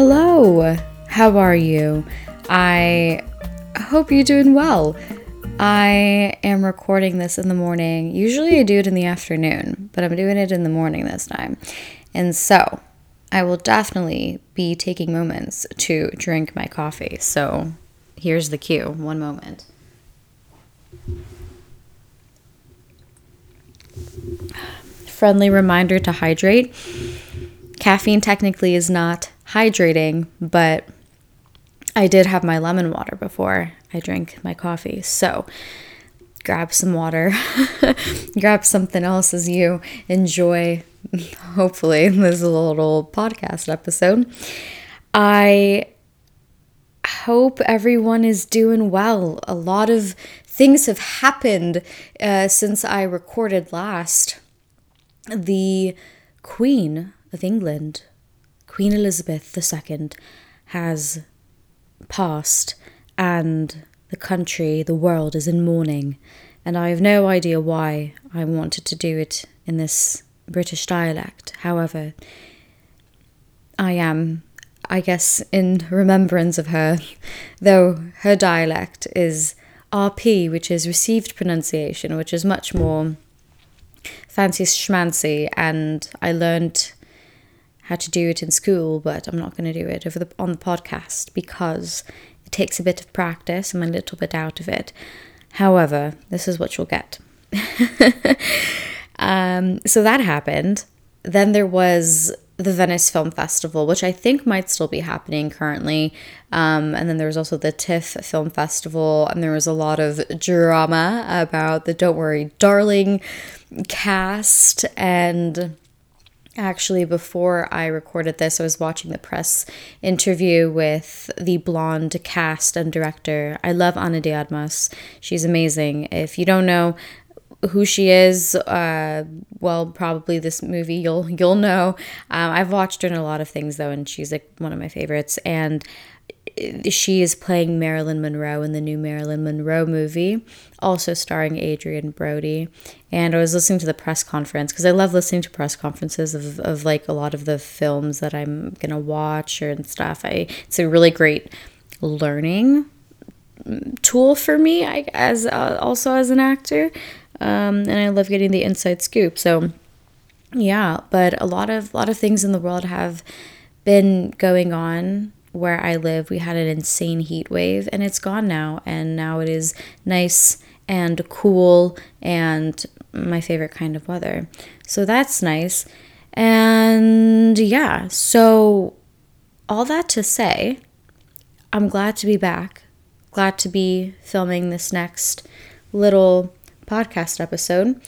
Hello, how are you? I hope you're doing well. I am recording this in the morning. Usually I do it in the afternoon, but I'm doing it in the morning this time. And so I will definitely be taking moments to drink my coffee. So here's the cue. One moment. Friendly reminder to hydrate. Caffeine technically is not hydrating, but I did have my lemon water before I drank my coffee. So grab some water, grab something else as you enjoy, hopefully, this little podcast episode. I hope everyone is doing well. A lot of things have happened uh, since I recorded last. The Queen of England, Queen Elizabeth II, has passed, and the country, the world is in mourning. And I have no idea why I wanted to do it in this British dialect. However, I am, I guess, in remembrance of her, though her dialect is RP, which is received pronunciation, which is much more fancy schmancy, and I learned how to do it in school, but I'm not going to do it over the on the podcast because it takes a bit of practice. I'm a little bit out of it. However, this is what you'll get. um, so that happened. Then there was the Venice Film Festival, which I think might still be happening currently. Um, and then there was also the TIFF Film Festival, and there was a lot of drama about the Don't Worry Darling cast. And actually, before I recorded this, I was watching the press interview with the blonde cast and director. I love Ana de Armas. She's amazing. If you don't know, who she is, uh, well, probably this movie you'll you'll know. Um, I've watched her in a lot of things though, and she's like one of my favorites. And she is playing Marilyn Monroe in the new Marilyn Monroe movie, also starring Adrien Brody. And I was listening to the press conference because I love listening to press conferences of, of like a lot of the films that I'm gonna watch and stuff. I it's a really great learning tool for me I, as uh, also as an actor um, and I love getting the inside scoop. So yeah, but a lot of a lot of things in the world have been going on where I live. We had an insane heat wave and it's gone now and now it is nice and cool and my favorite kind of weather. So that's nice. And yeah, so all that to say, I'm glad to be back. Glad to be filming this next little podcast episode.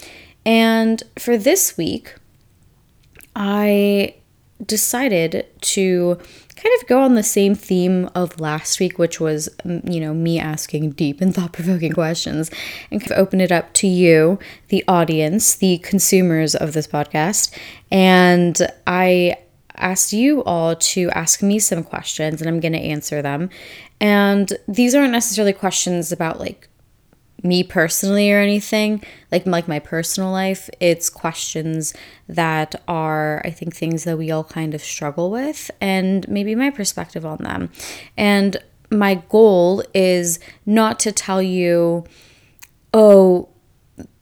And for this week, I decided to kind of go on the same theme of last week, which was, mm, you know, me asking deep and thought provoking questions, and kind of open it up to you, the audience, the consumers of this podcast. And I asked you all to ask me some questions, and I'm going to answer them. And these aren't necessarily questions about like me personally or anything like like my personal life it's questions that are i think things that we all kind of struggle with and maybe my perspective on them. And my goal is not to tell you oh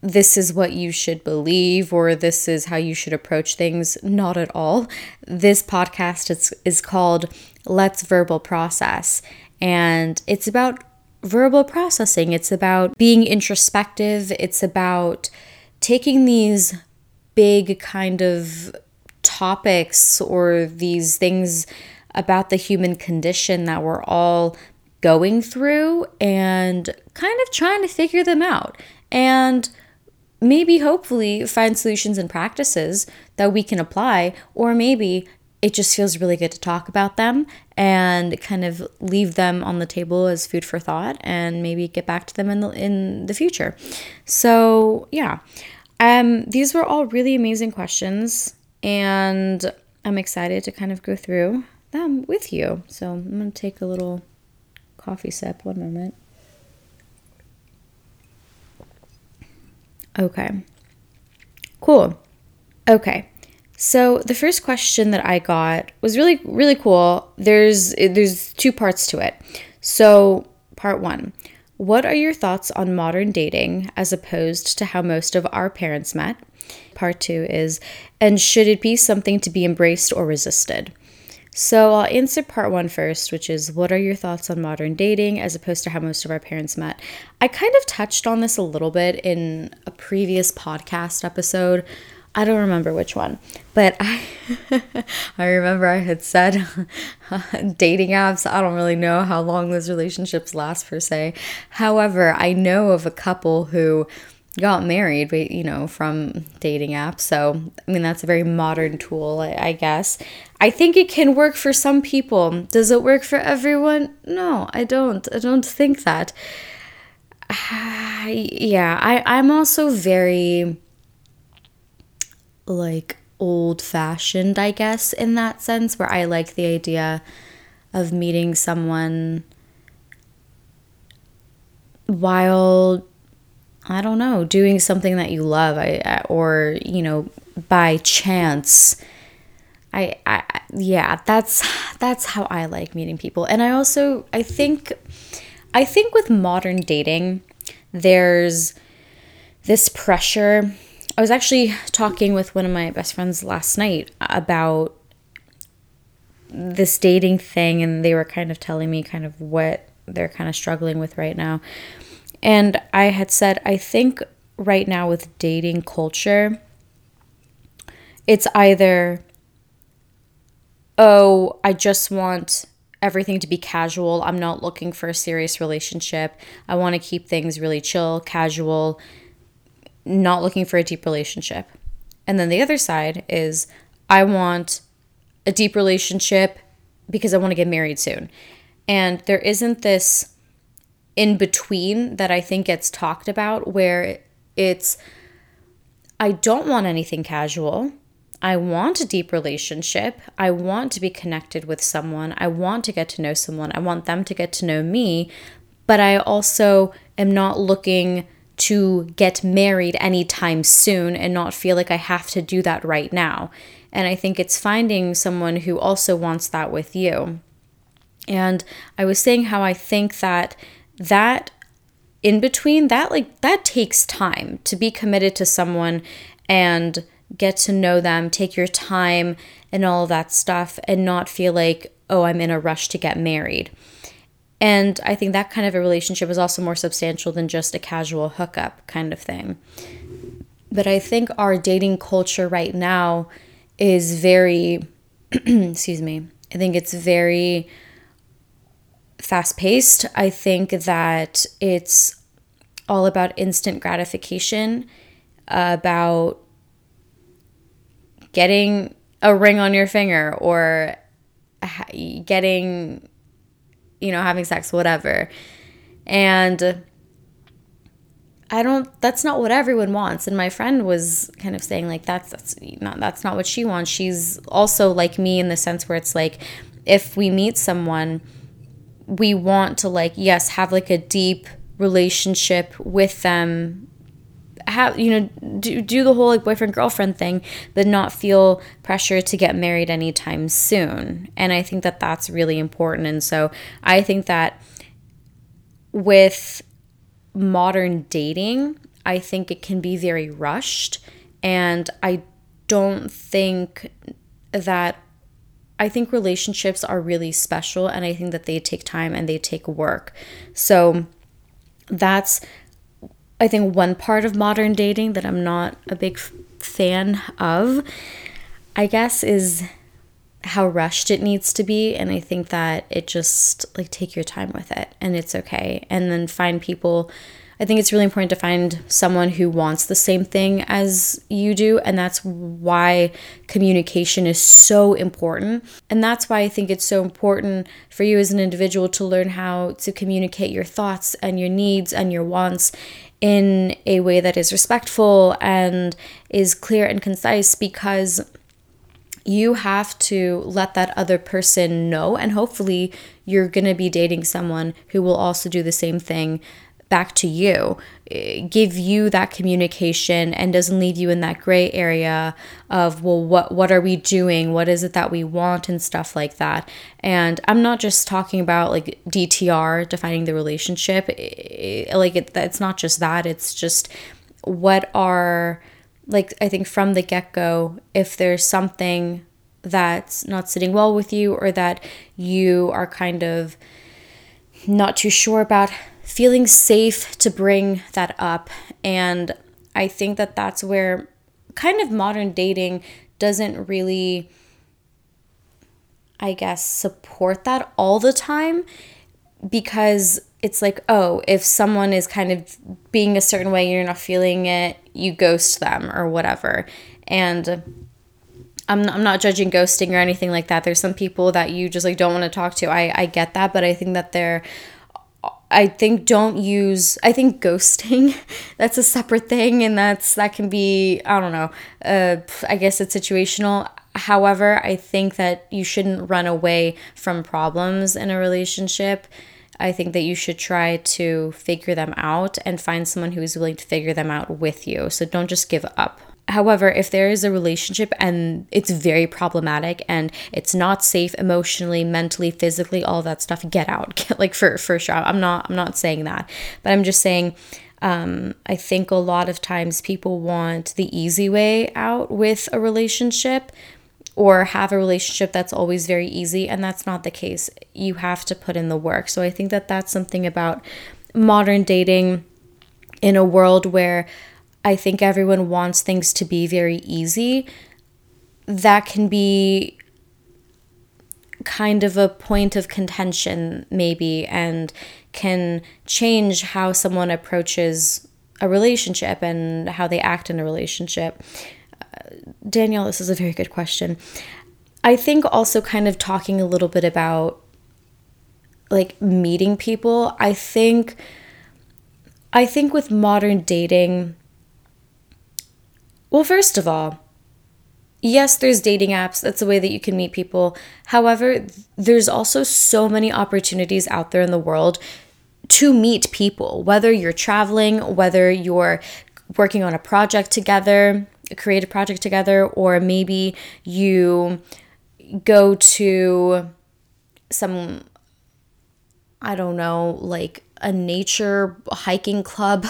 this is what you should believe or this is how you should approach things. Not at all. This podcast is, is called let's verbal process. And it's about verbal processing. It's about being introspective. It's about taking these big kind of topics or these things about the human condition that we're all going through and kind of trying to figure them out. And maybe hopefully find solutions and practices that we can apply, or maybe it just feels really good to talk about them and kind of leave them on the table as food for thought and maybe get back to them in the in the future. So, yeah. Um these were all really amazing questions and I'm excited to kind of go through them with you. So, I'm going to take a little coffee sip one moment. Okay. Cool. Okay. So the first question that I got was really really cool. There's there's two parts to it. So part 1. What are your thoughts on modern dating as opposed to how most of our parents met? Part 2 is and should it be something to be embraced or resisted? So I'll answer part one first, which is what are your thoughts on modern dating as opposed to how most of our parents met? I kind of touched on this a little bit in a previous podcast episode. I don't remember which one, but I I remember I had said dating apps. I don't really know how long those relationships last per se. However, I know of a couple who got married, you know, from dating apps. So, I mean, that's a very modern tool, I, I, guess. I think it can work for some people. Does it work for everyone? No, I don't. I don't think that. yeah, I, I'm also very like old fashioned, I guess, in that sense, where I like the idea of meeting someone while I don't know, doing something that you love, I or you know, by chance. I, I yeah, that's that's how I like meeting people. And I also I think I think with modern dating there's this pressure. I was actually talking with one of my best friends last night about this dating thing and they were kind of telling me kind of what they're kind of struggling with right now. And I had said, I think right now with dating culture, it's either, oh, I just want everything to be casual. I'm not looking for a serious relationship. I want to keep things really chill, casual, not looking for a deep relationship. And then the other side is I want a deep relationship because I want to get married soon. And there isn't this in between that I think gets talked about where it's I don't want anything casual. I want a deep relationship. I want to be connected with someone. I want to get to know someone. I want them to get to know me. But I also am not looking to get married anytime soon and not feel like I have to do that right now. And I think it's finding someone who also wants that with you. And I was saying how I think that that in between that like that takes time to be committed to someone and get to know them take your time and all that stuff and not feel like oh i'm in a rush to get married and i think that kind of a relationship is also more substantial than just a casual hookup kind of thing but i think our dating culture right now is very excuse me i think it's very fast paced. I think that it's all about instant gratification, about getting a ring on your finger or getting, you know, having sex, whatever. And I don't that's not what everyone wants and my friend was kind of saying like that's that's not that's not what she wants. She's also like me in the sense where it's like if we meet someone we want to like yes have like a deep relationship with them have you know do, do the whole like boyfriend girlfriend thing but not feel pressure to get married anytime soon. And i think that that's really important. And so i think that with modern dating i think it can be very rushed. And i don't think that I think relationships are really special and I think that they take time and they take work. So that's, I think, one part of modern dating that I'm not a big fan of, I guess, is how rushed it needs to be. And I think that it just, like, take your time with it and it's okay. And then find people I think it's really important to find someone who wants the same thing as you do. And that's why communication is so important. And that's why I think it's so important for you as an individual to learn how to communicate your thoughts and your needs and your wants in a way that is respectful and is clear and concise because you have to let that other person know and hopefully you're going to be dating someone who will also do the same thing back to you, eh, give you that communication and doesn't leave you in that gray area of well what what are we doing? What is it that we want and stuff like that. And I'm not just talking about like DTR defining the relationship. Like it, it's not just that. It's just what are like I think from the get-go if there's something that's not sitting well with you or that you are kind of not too sure about feeling safe to bring that up and i think that that's where kind of modern dating doesn't really i guess support that all the time because it's like oh if someone is kind of being a certain way you're not feeling it you ghost them or whatever and I'm not, I'm not judging ghosting or anything like that. There's some people that you just like don't want to talk to. I I get that, but I think that they're I think don't use I think ghosting that's a separate thing and that's that can be I don't know. Uh I guess it's situational. However, I think that you shouldn't run away from problems in a relationship. I think that you should try to figure them out and find someone who is willing to figure them out with you. So don't just give up However, if there is a relationship and it's very problematic and it's not safe emotionally, mentally, physically, all that stuff, get out. like for for sure. I'm not I'm not saying that. But I'm just saying um, I think a lot of times people want the easy way out with a relationship or have a relationship that's always very easy and that's not the case. You have to put in the work. So I think that that's something about modern dating in a world where I think everyone wants things to be very easy. That can be kind of a point of contention, maybe, and can change how someone approaches a relationship and how they act in a relationship. Uh, Danielle, this is a very good question. I think also kind of talking a little bit about like meeting people. I think I think with modern dating well, first of all, yes, there's dating apps. That's a way that you can meet people. However, there's also so many opportunities out there in the world to meet people, whether you're traveling, whether you're working on a project together, a creative project together, or maybe you go to some, I don't know, like a nature hiking club.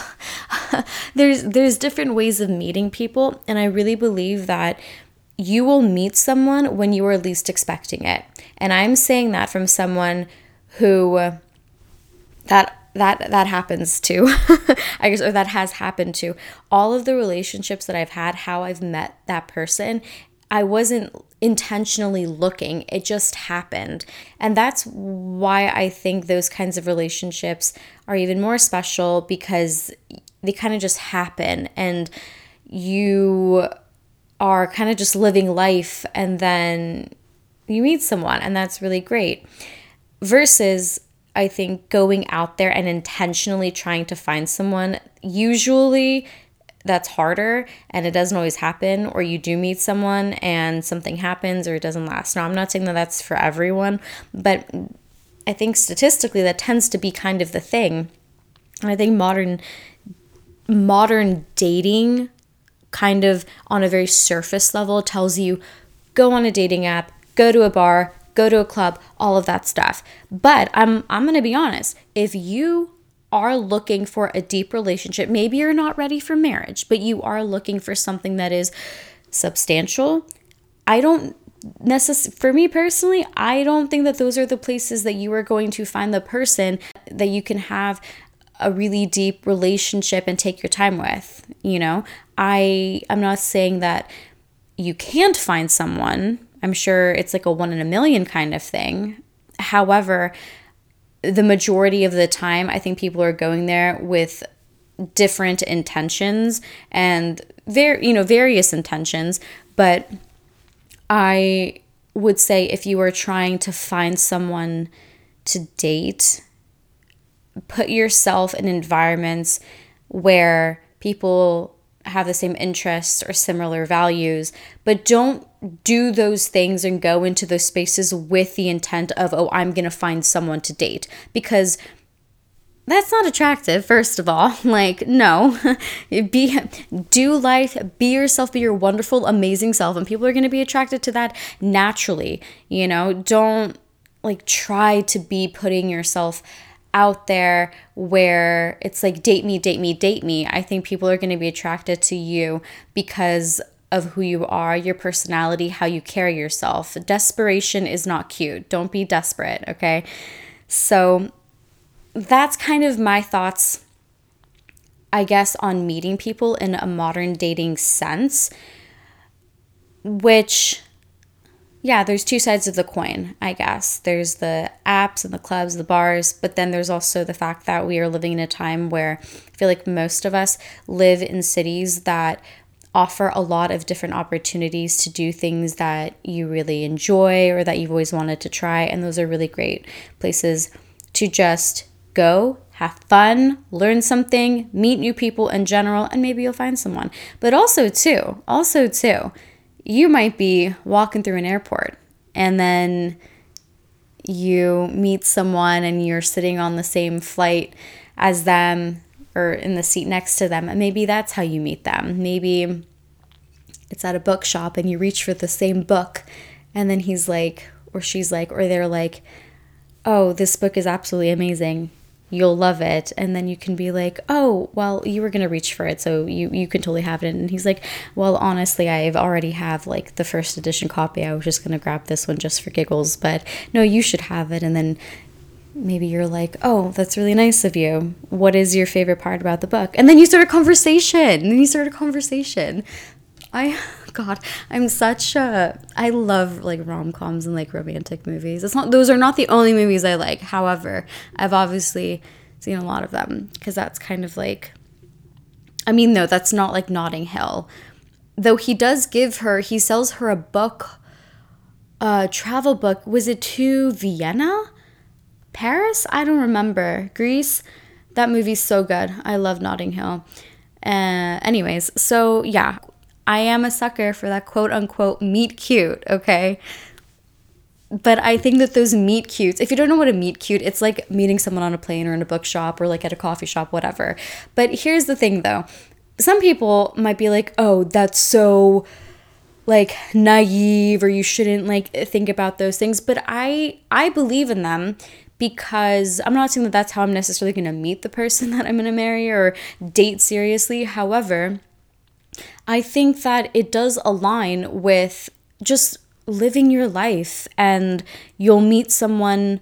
there's there's different ways of meeting people and I really believe that you will meet someone when you are least expecting it. And I'm saying that from someone who that that that happens to i guess or that has happened to all of the relationships that i've had how i've met that person I wasn't intentionally looking, it just happened. And that's why I think those kinds of relationships are even more special because they kind of just happen and you are kind of just living life and then you meet someone and that's really great. Versus, I think going out there and intentionally trying to find someone, usually that's harder and it doesn't always happen or you do meet someone and something happens or it doesn't last. Now, I'm not saying that that's for everyone, but I think statistically that tends to be kind of the thing. And I think modern modern dating kind of on a very surface level tells you go on a dating app, go to a bar, go to a club, all of that stuff. But I'm I'm going to be honest, if you are looking for a deep relationship, maybe you're not ready for marriage, but you are looking for something that is substantial. I don't necessarily, for me personally, I don't think that those are the places that you are going to find the person that you can have a really deep relationship and take your time with. You know, I I'm not saying that you can't find someone. I'm sure it's like a one in a million kind of thing. However, the majority of the time, I think people are going there with different intentions and very you know various intentions. But i would say if you are trying to find someone to date put yourself in environments where people have the same interests or similar values, but don't do those things and go into those spaces with the intent of, oh, I'm going to find someone to date. Because that's not attractive first of all. Like no. Be do life be yourself be your wonderful amazing self. And people are going to be attracted to that naturally you know? Don't like try to be putting yourself out there where it's like date me date me date me. I think people are going to be attracted to you because of who you are your personality how you carry yourself. Desperation is not cute. Don't be desperate okay? So that's kind of my thoughts, I guess, on meeting people in a modern dating sense, which, yeah, there's two sides of the coin, I guess. There's the apps and the clubs, the bars, but then there's also the fact that we are living in a time where I feel like most of us live in cities that offer a lot of different opportunities to do things that you really enjoy or that you've always wanted to try. And those are really great places to just go, have fun, learn something, meet new people in general, and maybe you'll find someone. But also, too, also, too, you might be walking through an airport and then you meet someone and you're sitting on the same flight as them or in the seat next to them. And maybe that's how you meet them. Maybe it's at a bookshop and you reach for the same book and then he's like, or she's like, or they're like, oh, this book is absolutely amazing you'll love it and then you can be like oh well you were going to reach for it so you you can totally have it and he's like well honestly i've already have like the first edition copy i was just going to grab this one just for giggles but no you should have it and then maybe you're like oh that's really nice of you. What is your favorite part about the book? And then you start a conversation. And then you start a conversation. I god i'm such a i love like rom-coms and like romantic movies. It's not those are not the only movies i like. However i've obviously seen a lot of them because that's kind of like i mean no that's not like notting hill. Though he does give her he sells her a book a travel book. Was it to vienna paris? I don't remember. Greece? That movie's so good. I love notting hill. Uh, anyways so yeah. I am a sucker for that quote unquote meet cute, okay? But I think that those meet cutes, if you don't know what a meet cute, it's like meeting someone on a plane or in a bookshop or like at a coffee shop, whatever. But here's the thing though. Some people might be like, oh, that's so like naive or you shouldn't like think about those things. But i i believe in them because i'm not saying that that's how i'm necessarily going to meet the person that i'm going to marry or date seriously. However I think that it does align with just living your life and you'll meet someone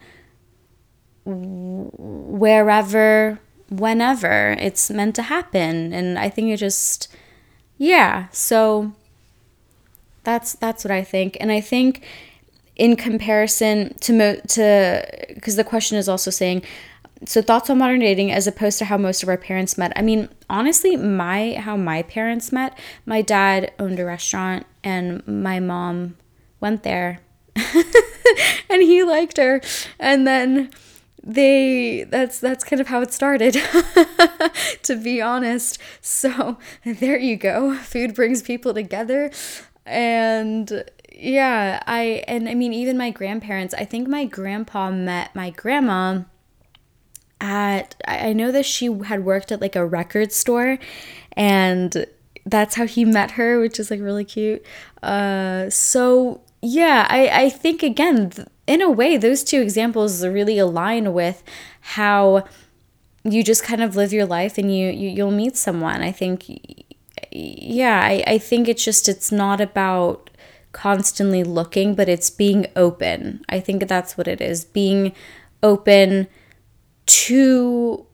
wherever whenever it's meant to happen. And i think it just yeah. So that's that's what i think. And i think in comparison to mo- to because the question is also saying so thoughts on modern dating as opposed to how most of our parents met. I mean honestly my how my parents met my dad owned a restaurant and my mom went there and he liked her. And then they that's that's kind of how it started to be honest. So there you go. Food brings people together. And yeah i and i mean even my grandparents i think my grandpa met my grandma at I know that she had worked at like a record store and that's how he met her, which is like really cute. Uh so yeah, I I think again in a way those two examples really align with how you just kind of live your life and you, you you'll meet someone. I think yeah, I, I think it's just it's not about constantly looking, but it's being open. I think that's what it is. Being open to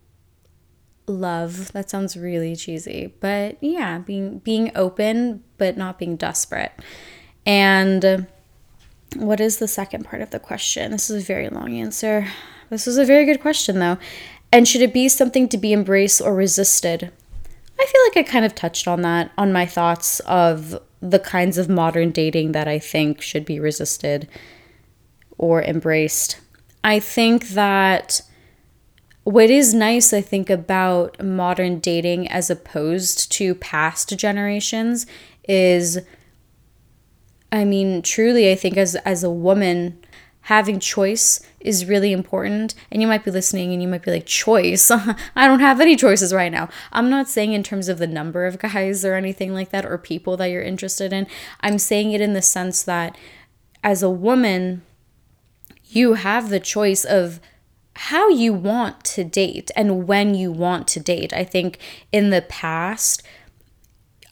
love. That sounds really cheesy, but yeah, being being open but not being desperate. And what is the second part of the question? This is a very long answer. This is a very good question though. And should it be something to be embraced or resisted? I feel like I kind of touched on that on my thoughts of the kinds of modern dating that I think should be resisted or embraced. I think that what is nice, I think, about modern dating as opposed to past generations is, I mean, truly, I think as as a woman, having choice is really important. And you might be listening and you might be like, choice? I don't have any choices right now. I'm not saying in terms of the number of guys or anything like that or people that you're interested in. I'm saying it in the sense that as a woman, you have the choice of how you want to date and when you want to date. I think in the past,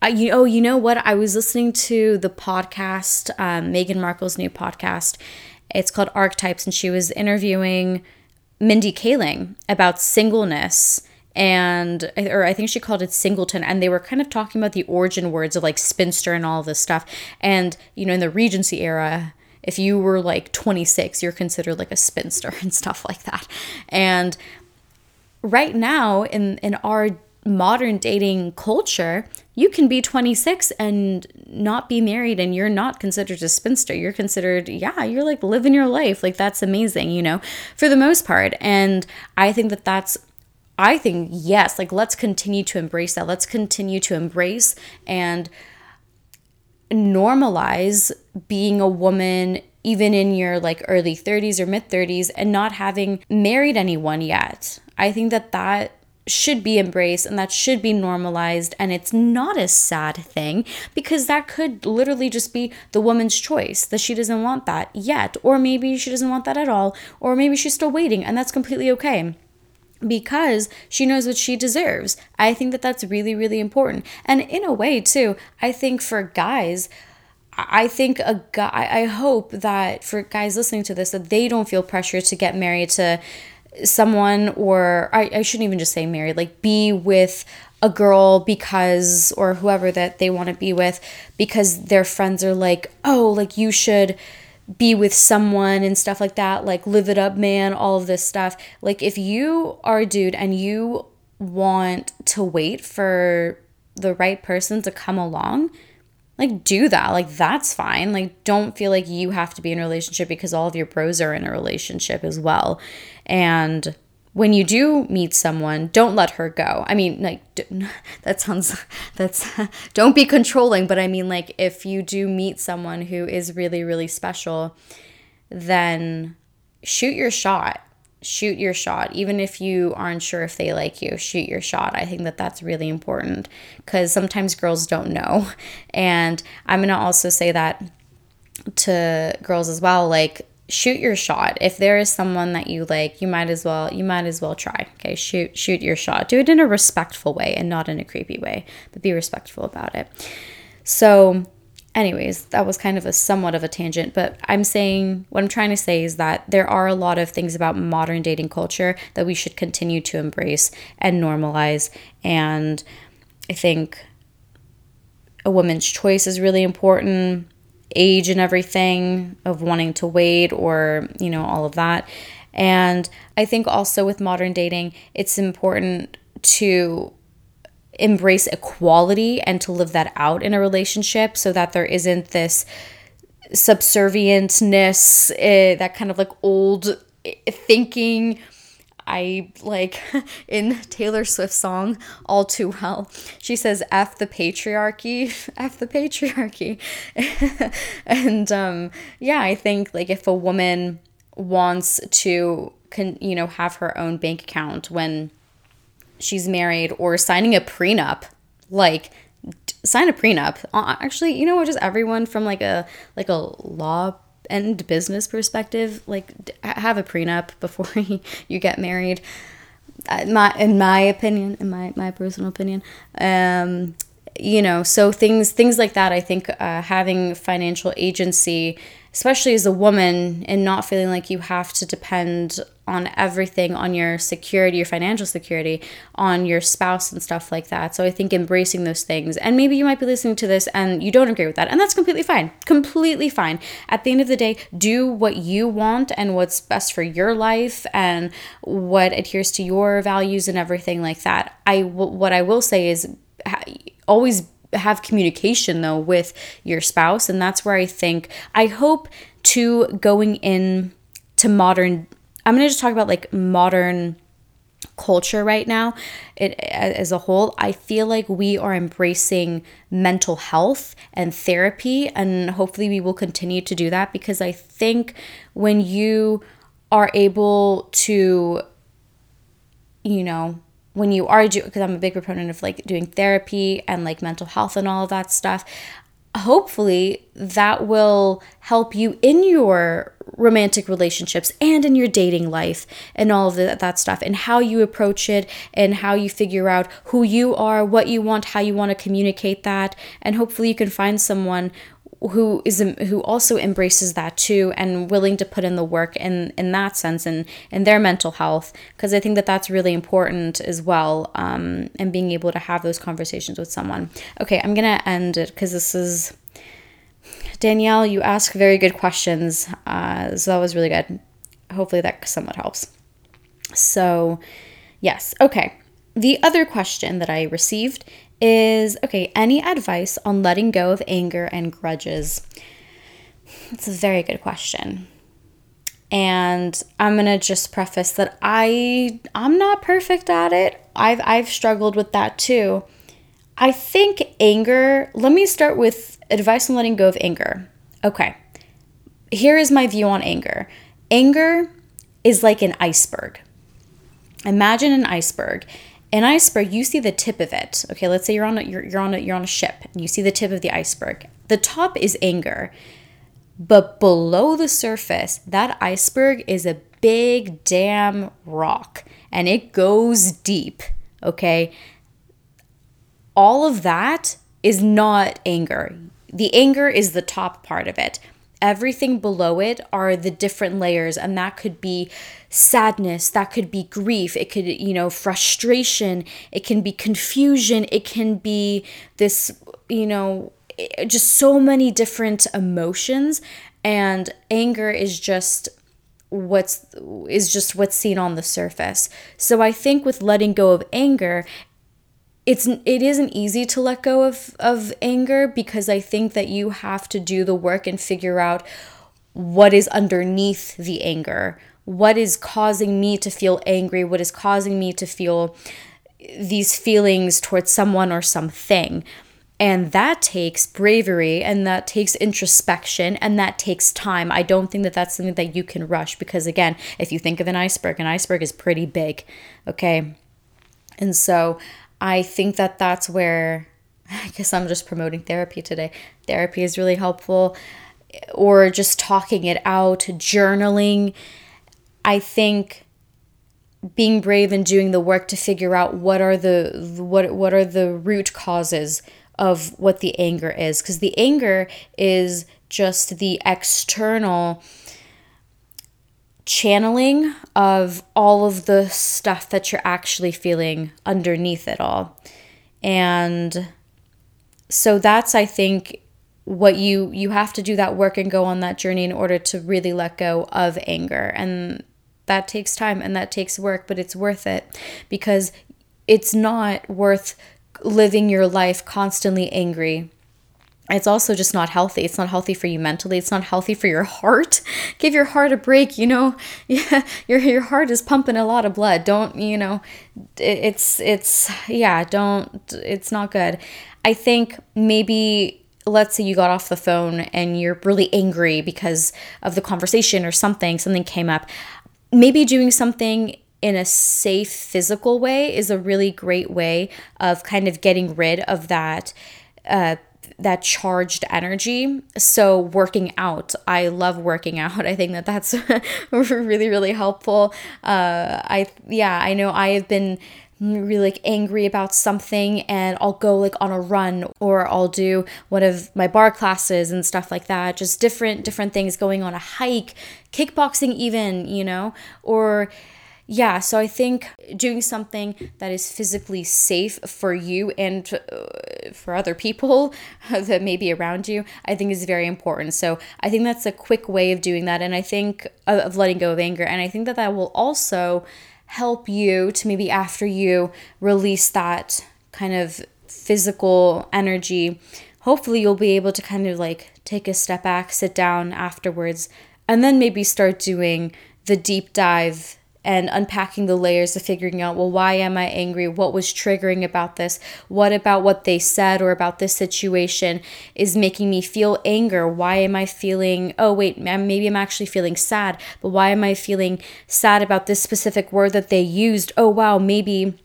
I, you oh you know what I was listening to the podcast um, Meghan Markle's new podcast it's called Archetypes, and she was interviewing Mindy Kaling about singleness and or I think she called it singleton and they were kind of talking about the origin words of like spinster and all this stuff. And you know in the regency era if you were like 26 you're considered like a spinster and stuff like that. And right now in in our modern dating culture, you can be 26 and not be married and you're not considered a spinster. You're considered, yeah, you're like living your life. Like that's amazing, you know, for the most part. And I think that that's I think yes, like let's continue to embrace that. Let's continue to embrace and normalize being a woman even in your like early 30s or mid 30s and not having married anyone yet. I think that that should be embraced and that should be normalized and it's not a sad thing because that could literally just be the woman's choice that she doesn't want that yet or maybe she doesn't want that at all or maybe she's still waiting and that's completely okay because she knows what she deserves. I think that that's really really important. And in a way too, I think for guys I think a guy I hope that for guys listening to this that they don't feel pressure to get married to someone or I, I shouldn't even just say married like be with a girl because or whoever that they want to be with because their friends are like oh like you should be with someone and stuff like that like live it up man all of this stuff. Like if you are a dude and you want to wait for the right person to come along like do that like that's fine. Like don't feel like you have to be in a relationship because all of your bros are in a relationship as well and when you do meet someone don't let her go. I mean like that sounds that's don't be controlling but i mean like if you do meet someone who is really really special then shoot your shot. Shoot your shot. Even if you aren't sure if they like you shoot your shot. I think that that's really important because sometimes girls don't know. And i'm going to also say that to girls as well like shoot your shot. If there is someone that you like you might as well you might as well try okay? Shoot shoot your shot. Do it in a respectful way and not in a creepy way but be respectful about it. So anyways, that was kind of a somewhat of a tangent, but I'm saying what I'm trying to say is that there are a lot of things about modern dating culture that we should continue to embrace and normalize. And I think a woman's choice is really important, age and everything of wanting to wait or, you know, all of that. And I think also with modern dating, it's important to embrace equality and to live that out in a relationship so that there isn't this subservientness, uh, that kind of like old thinking. I like in Taylor Swift's song All Too Well, she says F the patriarchy, F the patriarchy. and um yeah, I think like if a woman wants to can you know have her own bank account when she's married or signing a prenup like sign a prenup uh, actually you know what just everyone from like a like a law and business perspective like have a prenup before you get married. My in my opinion in my my personal opinion um you know so things things like that i think uh, having financial agency especially as a woman and not feeling like you have to depend on everything on your security your financial security on your spouse and stuff like that. So i think embracing those things and maybe you might be listening to this and you don't agree with that and that's completely fine completely fine. At the end of the day do what you want and what's best for your life and what adheres to your values and everything like that. I what i will say is always have communication though with your spouse and that's where i think i hope to going in to modern i'm going to just talk about like modern culture right now. It, as a whole i feel like we are embracing mental health and therapy and hopefully we will continue to do that because i think when you are able to you know when you are doing because i'm a big proponent of like doing therapy and like mental health and all of that stuff hopefully that will help you in your romantic relationships and in your dating life and all of the, that stuff and how you approach it and how you figure out who you are, what you want, how you want to communicate that and hopefully you can find someone who is who also embraces that too and willing to put in the work in in that sense and in their mental health because I think that that's really important as well um, and being able to have those conversations with someone. Okay, I'm gonna end it because this is Danielle. You ask very good questions, uh, so that was really good. Hopefully that somewhat helps. So, yes, okay. The other question that I received is okay, any advice on letting go of anger and grudges? It's a very good question. And I'm going to just preface that I I'm not perfect at it. I've I've struggled with that too. I think anger, let me start with advice on letting go of anger. Okay. Here is my view on anger. Anger is like an iceberg. Imagine an iceberg an iceberg you see the tip of it okay let's say you're on a you're, you're on a you're on a ship and you see the tip of the iceberg the top is anger but below the surface that iceberg is a big damn rock and it goes deep okay all of that is not anger. The anger is the top part of it. Everything below it are the different layers and that could be sadness that could be grief it could you know frustration it can be confusion it can be this you know just so many different emotions and anger is just what's is just what's seen on the surface. So i think with letting go of anger it's it isn't easy to let go of of anger because I think that you have to do the work and figure out what is underneath the anger. What is causing me to feel angry? What is causing me to feel these feelings towards someone or something? And that takes bravery and that takes introspection and that takes time. I don't think that that's something that you can rush because, again, if you think of an iceberg, an iceberg is pretty big, okay? And so I think that that's where I guess I'm just promoting therapy today. Therapy is really helpful or just talking it out, journaling. I think being brave and doing the work to figure out what are the what what are the root causes of what the anger is because the anger is just the external channeling of all of the stuff that you're actually feeling underneath it all. And so that's I think what you you have to do that work and go on that journey in order to really let go of anger and that takes time and that takes work but it's worth it because it's not worth living your life constantly angry it's also just not healthy. It's not healthy for you mentally. It's not healthy for your heart. Give your heart a break, you know. Yeah, your your heart is pumping a lot of blood. Don't, you know, it's it's yeah, don't it's not good. I think maybe let's say you got off the phone and you're really angry because of the conversation or something, something came up. Maybe doing something in a safe physical way is a really great way of kind of getting rid of that uh that charged energy. So working out, I love working out. I think that that's really really helpful. Uh, I yeah, I know I have been really like angry about something and I'll go like on a run or I'll do one of my bar classes and stuff like that just different different things going on a hike kickboxing even you know or yeah, so I think doing something that is physically safe for you and uh, for other people that may be around you, I think is very important. So I think that's a quick way of doing that. And I think of letting go of anger. And I think that that will also help you to maybe after you release that kind of physical energy, hopefully you'll be able to kind of like take a step back, sit down afterwards, and then maybe start doing the deep dive and unpacking the layers of figuring out, well, why am I angry? What was triggering about this? What about what they said or about this situation is making me feel anger? Why am I feeling, oh, wait, maybe I'm actually feeling sad, but why am I feeling sad about this specific word that they used? Oh, wow, maybe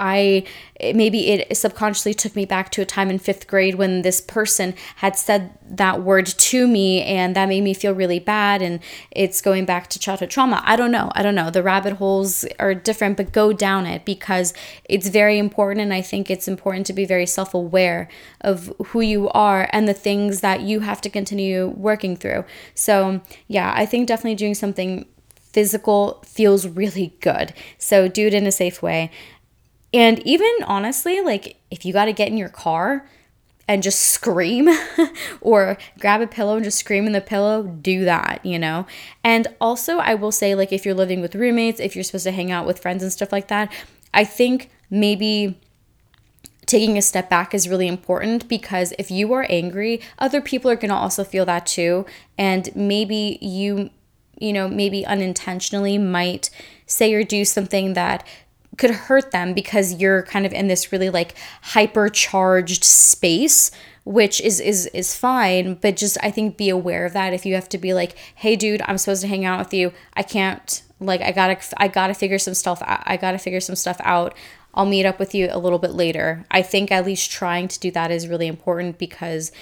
I maybe it subconsciously took me back to a time in fifth grade when this person had said that word to me and that made me feel really bad and it's going back to childhood trauma. I don't know. I don't know. The rabbit holes are different, but go down it because it's very important and I think it's important to be very self-aware of who you are and the things that you have to continue working through. So, yeah, I think definitely doing something physical feels really good. So, do it in a safe way. And even honestly, like if you got to get in your car and just scream or grab a pillow and just scream in the pillow, do that, you know? And also, I will say, like, if you're living with roommates, if you're supposed to hang out with friends and stuff like that, I think maybe taking a step back is really important because if you are angry, other people are going to also feel that too. And maybe you, you know, maybe unintentionally might say or do something that could hurt them because you're kind of in this really like hypercharged space which is is is fine but just i think be aware of that. If you have to be like hey dude i'm supposed to hang out with you. I can't like i gotta i gotta figure some stuff i gotta figure some stuff out. I'll meet up with you a little bit later. I think at least trying to do that is really important because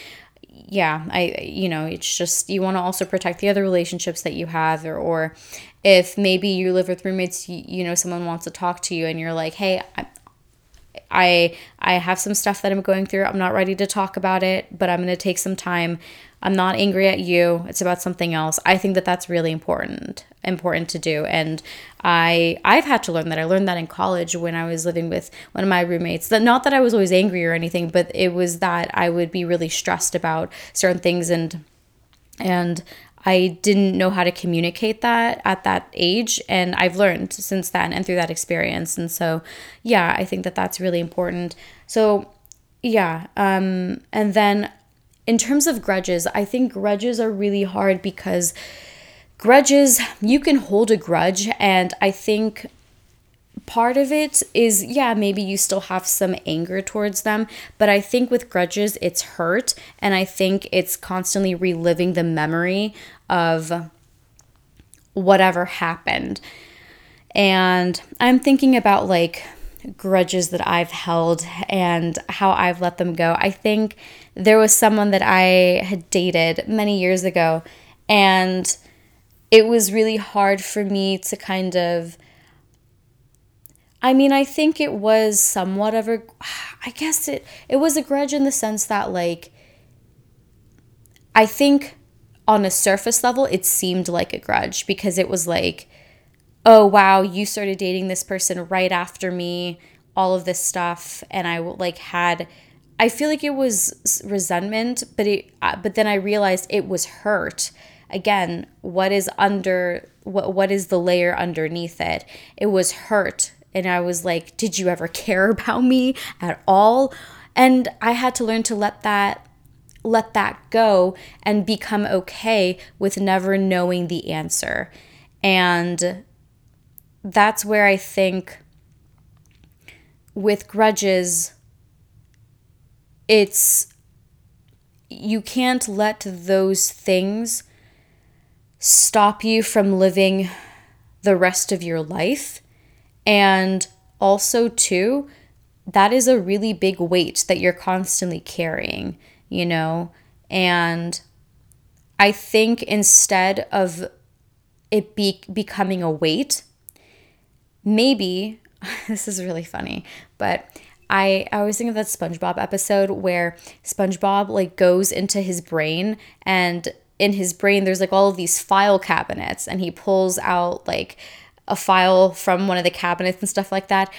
yeah i you know it's just you want to also protect the other relationships that you have or, or if maybe you live with roommates you, you know someone wants to talk to you and you're like hey I, I I have some stuff that I'm going through. I'm not ready to talk about it, but I'm going to take some time. I'm not angry at you. It's about something else. I think that that's really important important to do and I I've had to learn that. I learned that in college when I was living with one of my roommates. That not that I was always angry or anything, but it was that I would be really stressed about certain things and and I didn't know how to communicate that at that age. And I've learned since then and through that experience. And so, yeah, I think that that's really important. So, yeah. Um, and then in terms of grudges, I think grudges are really hard because grudges, you can hold a grudge. And I think part of it is yeah maybe you still have some anger towards them but i think with grudges it's hurt and i think it's constantly reliving the memory of whatever happened. And i'm thinking about like grudges that i've held and how i've let them go. I think there was someone that i had dated many years ago and it was really hard for me to kind of I mean, I think it was somewhat of a I guess it it was a grudge in the sense that like I think on a surface level it seemed like a grudge because it was like oh wow, you started dating this person right after me, all of this stuff and I like had I feel like it was resentment, but it uh, but then I realized it was hurt. Again, what is under what what is the layer underneath it? It was hurt and I was like, Did you ever care about me at all? And I had to learn to let that let that go and become okay with never knowing the answer. And that's where I think with grudges, it's you can't let those things stop you from living the rest of your life and also, too, that is a really big weight that you're constantly carrying, you know? And I think instead of it be becoming a weight, maybe this is really funny, but I, I always think of that SpongeBob episode where SpongeBob like goes into his brain and in his brain there's like all of these file cabinets and he pulls out like a file from one of the cabinets and stuff like that,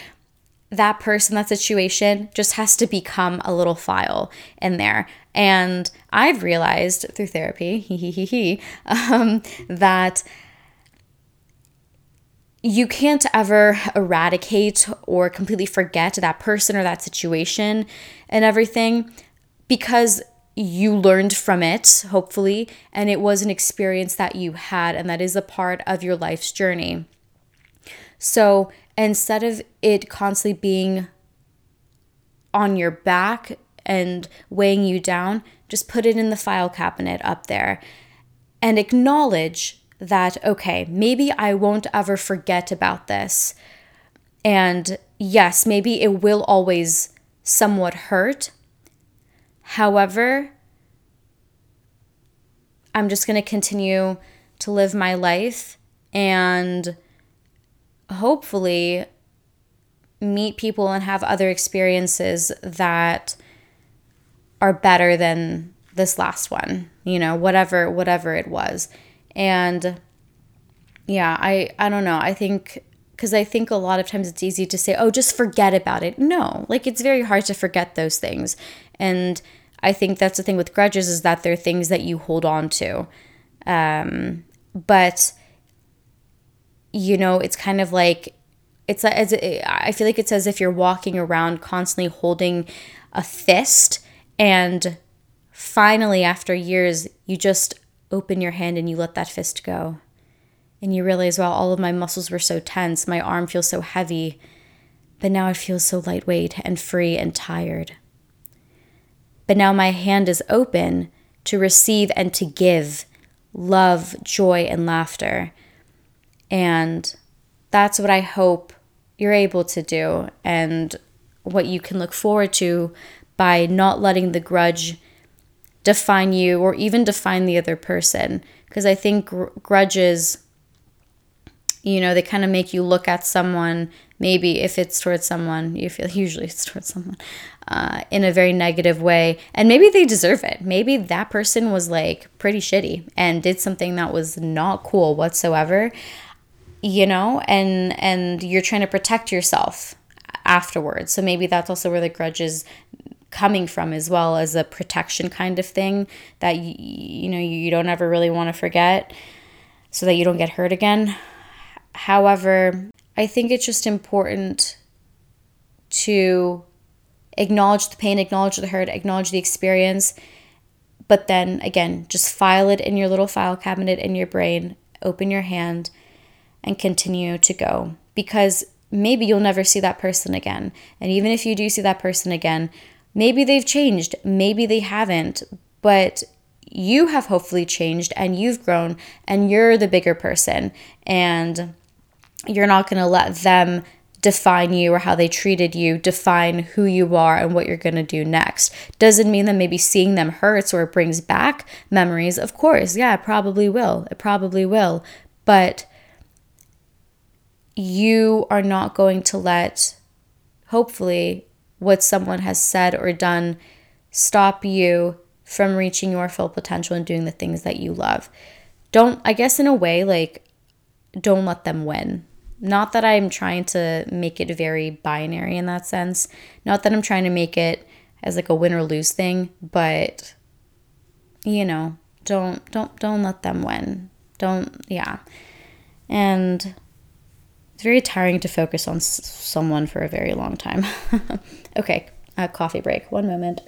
that person, that situation just has to become a little file in there. And I've realized through therapy, he he he um, that you can't ever eradicate or completely forget that person or that situation and everything because you learned from it, hopefully, and it was an experience that you had, and that is a part of your life's journey. So instead of it constantly being on your back and weighing you down, just put it in the file cabinet up there and acknowledge that, okay, maybe I won't ever forget about this. And yes, maybe it will always somewhat hurt. However, I'm just going to continue to live my life and hopefully meet people and have other experiences that are better than this last one you know whatever whatever it was. And yeah i i don't know. I think because i think a lot of times it's easy to say oh just forget about it. No like it's very hard to forget those things. And i think that's the thing with grudges is that they're things that you hold on to. Um, but you know it's kind of like it's as i feel like it's as if you're walking around constantly holding a fist and finally after years you just open your hand and you let that fist go and you realize wow all of my muscles were so tense my arm feels so heavy but now it feels so lightweight and free and tired but now my hand is open to receive and to give love, joy, and laughter. And that's what I hope you're able to do and what you can look forward to by not letting the grudge define you or even define the other person. Because I think gr- grudges, you know, they kind of make you look at someone, maybe if it's towards someone, you feel usually it's towards someone, uh, in a very negative way. And maybe they deserve it. Maybe that person was like pretty shitty and did something that was not cool whatsoever, you know, and and you're trying to protect yourself afterwards. So maybe that's also where the grudge is coming from as well as a protection kind of thing that you, you know you don't ever really want to forget so that you don't get hurt again. However, I think it's just important to acknowledge the pain, acknowledge the hurt, acknowledge the experience. But then again, just file it in your little file cabinet in your brain, open your hand, and continue to go. Because maybe you'll never see that person again. And even if you do see that person again, maybe they've changed, maybe they haven't, but you have hopefully changed and you've grown and you're the bigger person. And you're not going to let them define you or how they treated you define who you are and what you're going to do next. Doesn't mean that maybe seeing them hurts or it brings back memories. Of course, yeah, it probably will. It probably will. But you are not going to let, hopefully, what someone has said or done stop you from reaching your full potential and doing the things that you love. Don't, I guess, in a way, like, don't let them win not that I'm trying to make it very binary in that sense. Not that I'm trying to make it as like a win or lose thing, but you know, don't don't don't let them win. Don't yeah. And it's very tiring to focus on s- someone for a very long time. okay, a coffee break. One moment.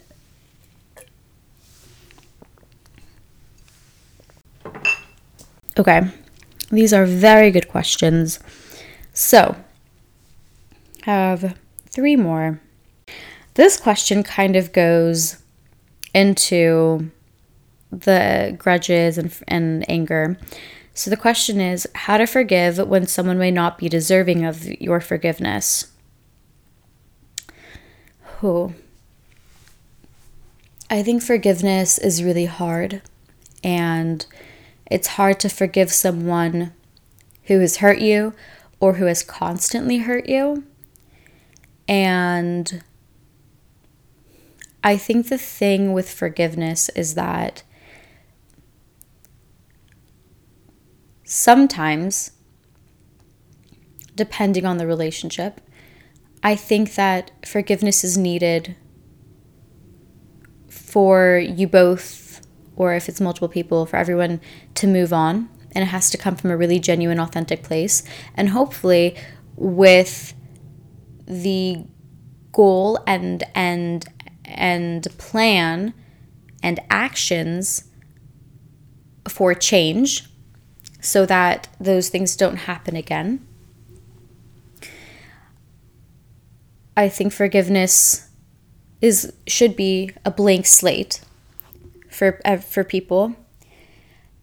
Okay. These are very good questions. So, have three more. This question kind of goes into the grudges and, and anger. So, the question is how to forgive when someone may not be deserving of your forgiveness. Who? I think forgiveness is really hard, and it's hard to forgive someone who has hurt you or who has constantly hurt you. And I think the thing with forgiveness is that sometimes, depending on the relationship, I think that forgiveness is needed for you both, or if it's multiple people, for everyone to move on and it has to come from a really genuine, authentic place. And hopefully, with the goal and and and plan and actions for change so that those things don't happen again. I think forgiveness is should be a blank slate for uh, for people.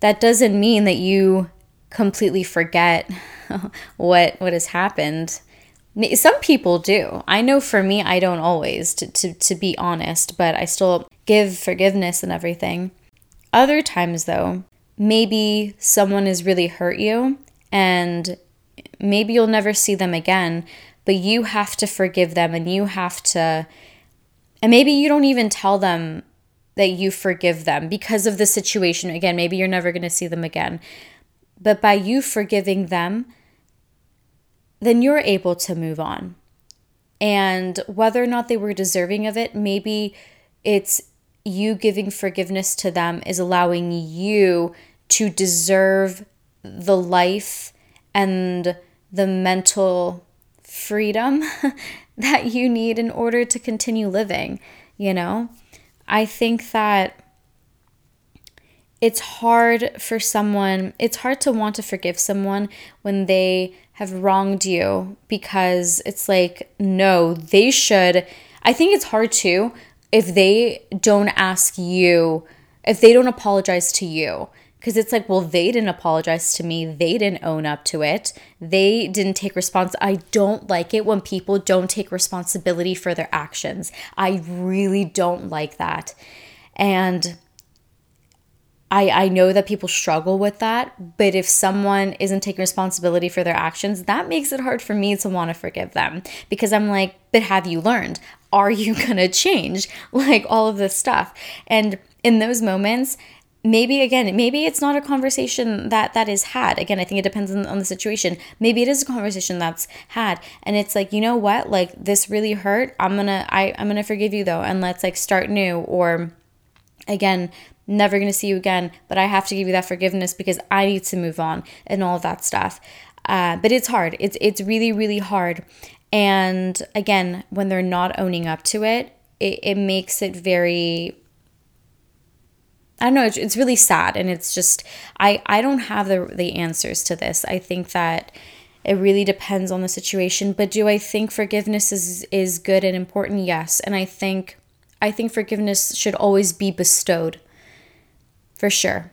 That doesn't mean that you completely forget what what has happened. Some people do. I know for me, I don't always, to, to, to be honest, but I still give forgiveness and everything. Other times, though, maybe someone has really hurt you and maybe you'll never see them again, but you have to forgive them and you have to, and maybe you don't even tell them that you forgive them because of the situation. Again, maybe you're never going to see them again. But by you forgiving them, then you're able to move on. And whether or not they were deserving of it, maybe it's you giving forgiveness to them is allowing you to deserve the life and the mental freedom that you need in order to continue living, you know? I think that it's hard for someone, it's hard to want to forgive someone when they have wronged you because it's like, no, they should. I think it's hard too if they don't ask you, if they don't apologize to you. Because it's like, well, they didn't apologize to me. They didn't own up to it. They didn't take response. I don't like it when people don't take responsibility for their actions. I really don't like that. And I, I know that people struggle with that, but if someone isn't taking responsibility for their actions, that makes it hard for me to want to forgive them because I'm like, but have you learned? Are you going to change? Like all of this stuff. And in those moments, maybe again maybe it's not a conversation that that is had again i think it depends on, on the situation maybe it is a conversation that's had and it's like you know what like this really hurt i'm gonna I, i'm gonna forgive you though and let's like start new or again never to see you again, but I have to give you that forgiveness because I need to move on and all that stuff. Uh, but it's hard. It's it's really really hard. And again, when they're not owning up to it, it, it makes it very I don't know, it's, it's really sad and it's just I I don't have the the answers to this. I think that it really depends on the situation, but do I think forgiveness is is good and important? Yes. And I think I think forgiveness should always be bestowed for sure.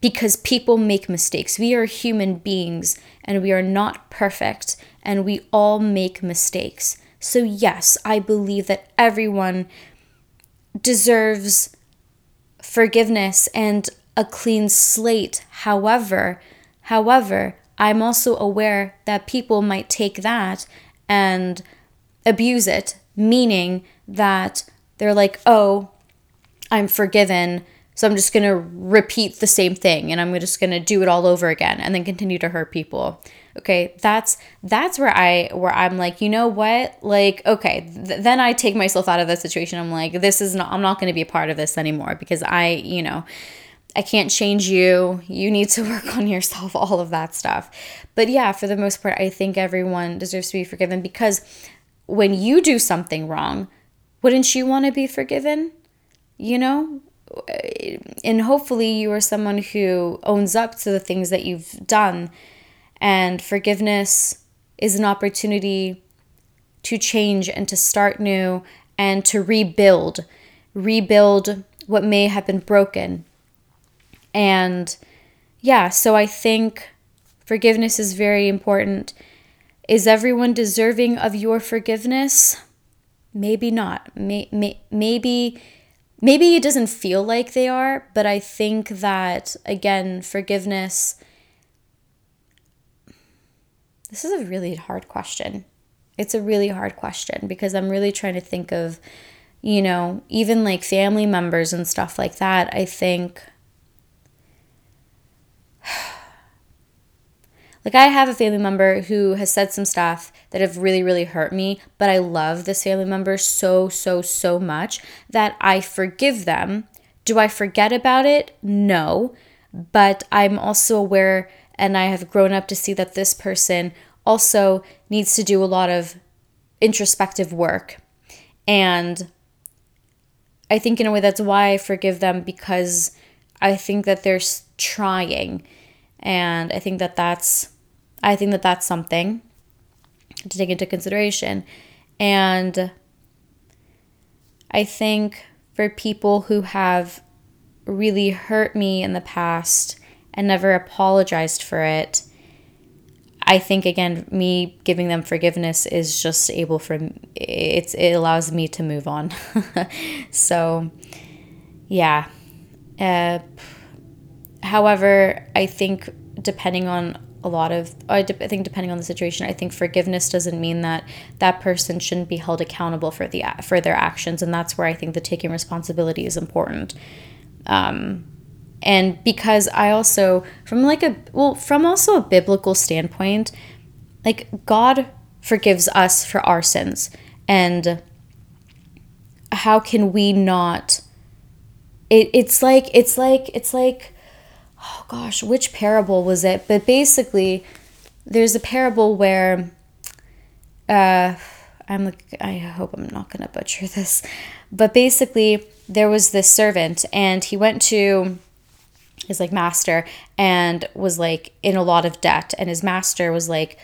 Because people make mistakes. We are human beings and we are not perfect and we all make mistakes. So, yes, I believe that everyone deserves forgiveness and a clean slate. However, however, I'm also aware that people might take that and abuse it, meaning that they're like, "Oh, I'm forgiven so I'm just going to repeat the same thing and I'm just going to do it all over again and then continue to hurt people. Okay? That's that's where I where I'm like, "You know what? Like, okay, th- then I take myself out of the situation. I'm like, this is not I'm not going to be a part of this anymore because I, you know, I can't change you. You need to work on yourself, all of that stuff. But yeah, for the most part, I think everyone deserves to be forgiven because when you do something wrong, wouldn't you want to be forgiven? You know, and hopefully you are someone who owns up to the things that you've done. And forgiveness is an opportunity to change and to start new and to rebuild rebuild what may have been broken. And yeah so i think forgiveness is very important. Is everyone deserving of your forgiveness? Maybe not. May, may, maybe maybe it doesn't feel like they are, but I think that, again, forgiveness. This is a really hard question. It's a really hard question because I'm really trying to think of, you know, even like family members and stuff like that. I think Like I have a family member who has said some stuff that have really really hurt me, but I love this family member so so so much that I forgive them. Do I forget about it? No. But I'm also aware and I have grown up to see that this person also needs to do a lot of introspective work. And I think in a way that's why I forgive them because I think that they're trying and I think that that's I think that that's something to take into consideration. And I think for people who have really hurt me in the past and never apologized for it, I think again, me giving them forgiveness is just able for it's it allows me to move on. so, yeah. Uh, however, I think depending on a lot of I, de- I think depending on the situation i think forgiveness doesn't mean that that person shouldn't be held accountable for the for their actions and that's where i think the taking responsibility is important. Um, and because i also from like a well from also a biblical standpoint like god forgives us for our sins and how can we not it, it's like it's like it's like oh gosh, which parable was it? But basically, there's a parable where uh, I'm I hope I'm not going to butcher this. But basically, there was this servant, and he went to his like master and was like in a lot of debt, and his master was like,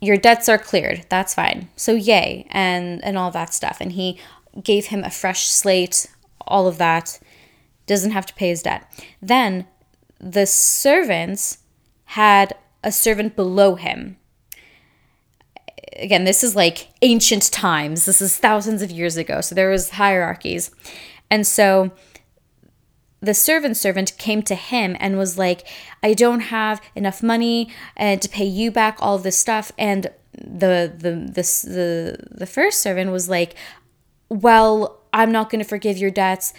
"Your debts are cleared. That's fine. So yay!" and and all that stuff. And he gave him a fresh slate, all of that. Doesn't have to pay his debt. Then the servants had a servant below him. Again, this is like ancient times. This is thousands of years ago. So there was hierarchies. And so the servant servant came to him and was like, I don't have enough money uh, to pay you back all this stuff. And the the the the, the first servant was like, Well, I'm not going to forgive your debts.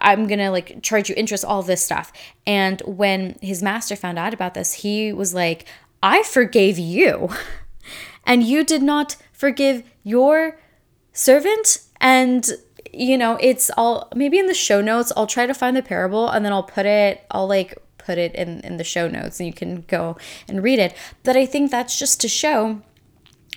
I'm gonna like charge you interest, all this stuff. And when his master found out about this, he was like, I forgave you, and you did not forgive your servant. And you know, it's all maybe in the show notes. I'll try to find the parable and then I'll put it, I'll like put it in, in the show notes and you can go and read it. But I think that's just to show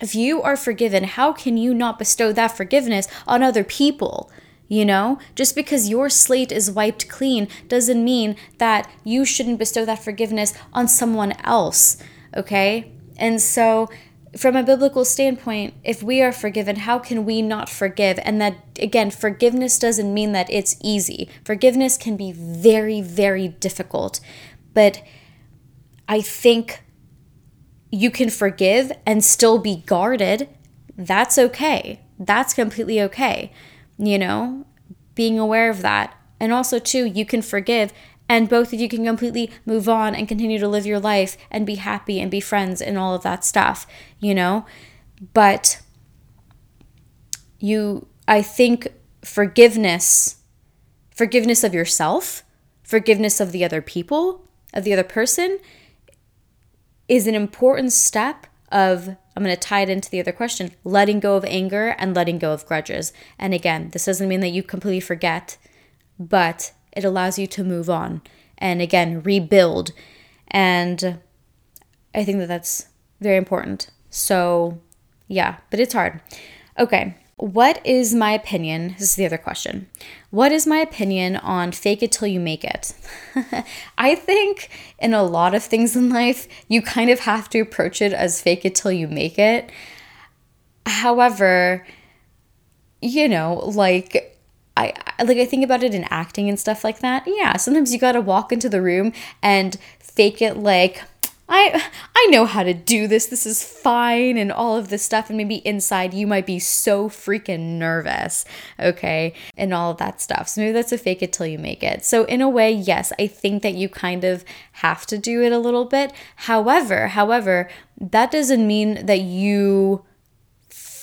if you are forgiven, how can you not bestow that forgiveness on other people? You know, just because your slate is wiped clean doesn't mean that you shouldn't bestow that forgiveness on someone else. Okay. And so, from a biblical standpoint, if we are forgiven, how can we not forgive? And that, again, forgiveness doesn't mean that it's easy. Forgiveness can be very, very difficult. But I think you can forgive and still be guarded. That's okay. That's completely okay you know, being aware of that. And also, too, you can forgive and both of you can completely move on and continue to live your life and be happy and be friends and all of that stuff, you know? But you, I think forgiveness, forgiveness of yourself, forgiveness of the other people, of the other person, is an important step of I'm going to tie it into the other question letting go of anger and letting go of grudges. And again, this doesn't mean that you completely forget, but it allows you to move on and again, rebuild. And I think that that's very important. So, yeah, but it's hard. Okay, what is my opinion? This is the other question. What is my opinion on fake it till you make it? I think in a lot of things in life, you kind of have to approach it as fake it till you make it. However, you know, like I like I think about it in acting and stuff like that. Yeah, sometimes you got to walk into the room and fake it like I I know how to do this. This is fine and all of this stuff and maybe inside you might be so freaking nervous, okay? And all of that stuff. So maybe that's a fake it till you make it. So in a way, yes, I think that you kind of have to do it a little bit. However, however, that doesn't mean that you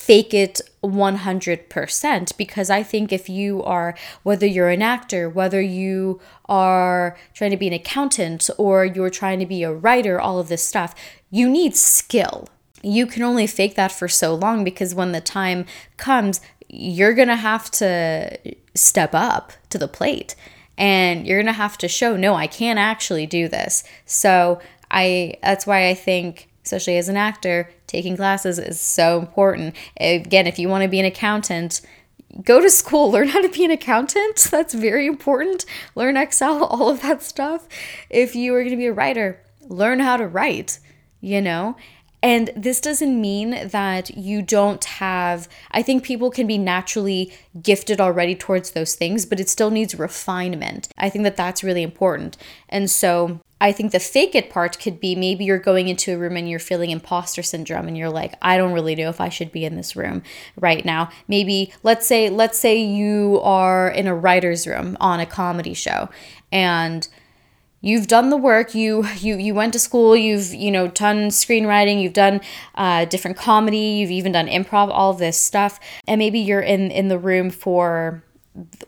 fake it 100% because I think if you are, whether you're an actor, whether you are trying to be an accountant or you're trying to be a writer, all of this stuff, you need skill. You can only fake that for so long because when the time comes, you're going to have to step up to the plate and you're going to have to show, no, I can't actually do this. So I, that's why I think especially as an actor, taking classes is so important. Again, if you want to be an accountant, go to school, learn how to be an accountant. That's very important. Learn Excel, all of that stuff. If you are going to be a writer, learn how to write, you know? And this doesn't mean that you don't have, I think people can be naturally gifted already towards those things, but it still needs refinement. I think that that's really important. And so I think the fake it part could be maybe you're going into a room and you're feeling imposter syndrome and you're like, I don't really know if I should be in this room right now. Maybe let's say let's say you are in a writer's room on a comedy show and you've done the work you you you went to school you've you know done screenwriting you've done uh, different comedy you've even done improv all this stuff and maybe you're in in the room for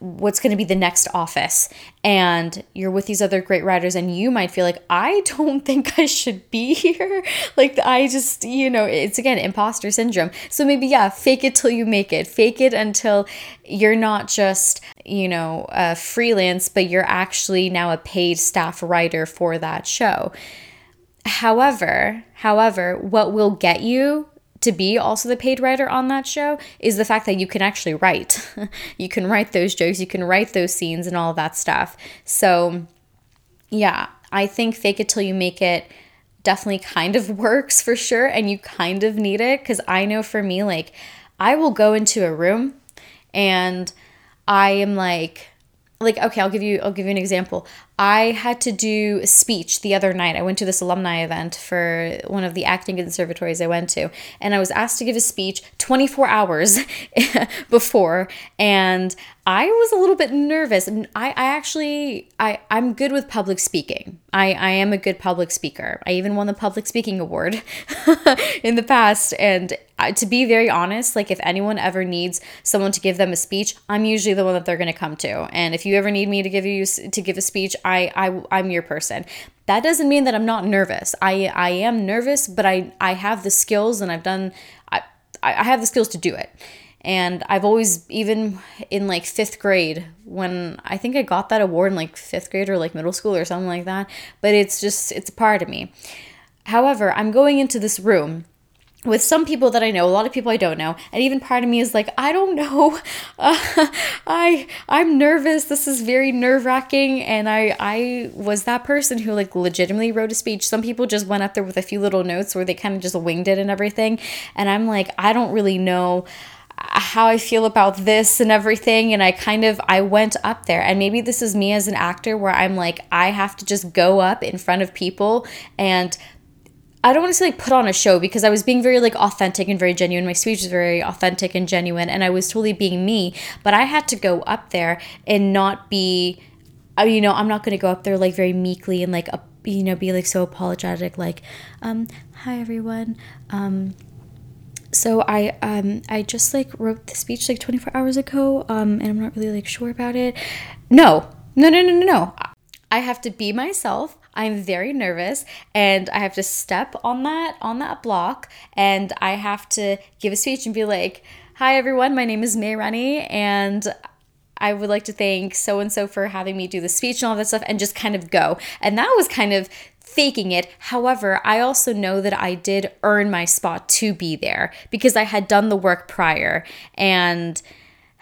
what's going to be the next office. And you're with these other great writers and you might feel like i don't think i should be here. Like i just you know it's again imposter syndrome. So maybe yeah fake it till you make it. Fake it until you're not just you know a freelance but you're actually now a paid staff writer for that show. However however what will get you to be also the paid writer on that show is the fact that you can actually write. you can write those jokes, you can write those scenes and all that stuff. So, yeah, I think fake it till you make it definitely kind of works for sure and you kind of need it cuz I know for me like I will go into a room and I am like like okay i'll give you i'll give you an example i had to do a speech the other night. I went to this alumni event for one of the acting conservatories i went to and i was asked to give a speech 24 hours before and i was a little bit nervous. And i, I actually I, i'm good with public speaking. I, I am a good public speaker. I even won the public speaking award in the past and to be very honest, like if anyone ever needs someone to give them a speech, I'm usually the one that they're going to come to. And if you ever need me to give you to give a speech, I I I'm your person. That doesn't mean that I'm not nervous. I I am nervous, but I I have the skills and I've done I I have the skills to do it. And I've always, even in like fifth grade, when I think I got that award in like fifth grade or like middle school or something like that, but it's just, it's a part of me. However, I'm going into this room with some people that I know, a lot of people I don't know, and even part of me is like, I don't know, uh, I I'm nervous. This is very nerve wracking, and I I was that person who like legitimately wrote a speech. Some people just went up there with a few little notes where they kind of just winged it and everything, and I'm like, I don't really know how I feel about this and everything and I kind of I went up there and maybe this is me as an actor where I'm like I have to just go up in front of people and I don't want to say like put on a show because I was being very like authentic and very genuine. My speech was very authentic and genuine, and I was totally being me. But I had to go up there and not be, uh, you know, I'm not going to go up there like very meekly and like, a, you know, be like so apologetic, like, um, hi everyone, um, so I um I just like wrote the speech like 24 hours ago um and I'm not really like sure about it. No. No, no, no, no, no. I have to be myself. I'm very nervous and I have to step on that on that block and I have to give a speech and be like, "Hi everyone, my name is May Rennie and I would like to thank so and so for having me do the speech and all that stuff and just kind of go." And that was kind of faking it. However, I also know that I did earn my spot to be there because I had done the work prior and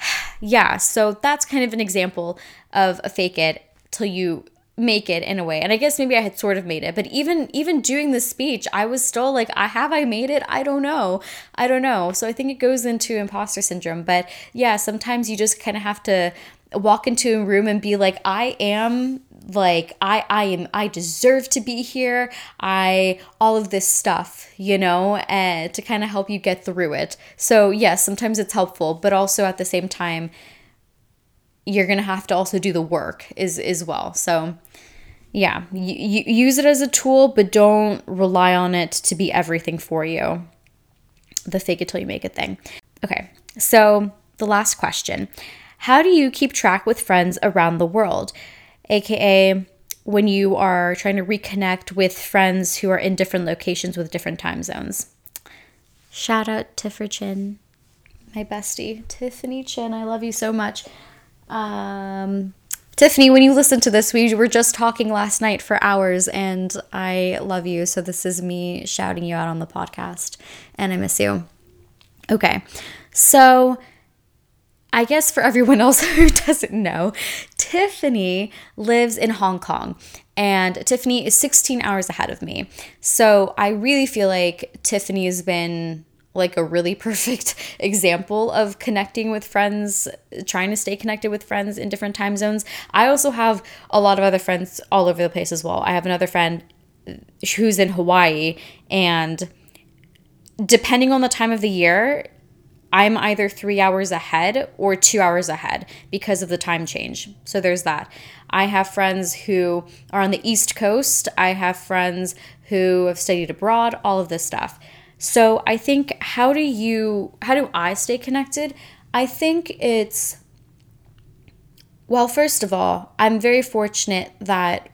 yeah, so that's kind of an example of a fake it till you make it in a way. And i guess maybe i had sort of made it but even even doing the speech i was still like i have i made it? I don't know. I don't know. So i think it goes into imposter syndrome. But yeah sometimes you just kind of have to walk into a room and be like i am like i i am i deserve to be here. I all of this stuff you know and to kind of help you get through it. So yes sometimes it's helpful but also at the same time you're gonna have to also do the work is as well. So yeah, you, use it as a tool, but don't rely on it to be everything for you. The fake it till you make it thing. Okay, so the last question How do you keep track with friends around the world? AKA, when you are trying to reconnect with friends who are in different locations with different time zones. Shout out to Chin, my bestie, Tiffany Chin. I love you so much. Um, Tiffany, when you listen to this, we were just talking last night for hours and I love you. So this is me shouting you out on the podcast and I miss you. Okay. So I guess for everyone else who doesn't know, Tiffany lives in Hong Kong and Tiffany is 16 hours ahead of me. So I really feel like Tiffany has been like a really perfect example of connecting with friends, trying to stay connected with friends in different time zones. I also have a lot of other friends all over the place as well. I have another friend uh, who's in Hawaii, and depending on the time of the year, I'm either three hours ahead or two hours ahead because of the time change. So there's that. I have friends who are on the East Coast. I have friends who have studied abroad, all of this stuff. So I think how do you how do I stay connected? I think it's well, first of all, I'm very fortunate that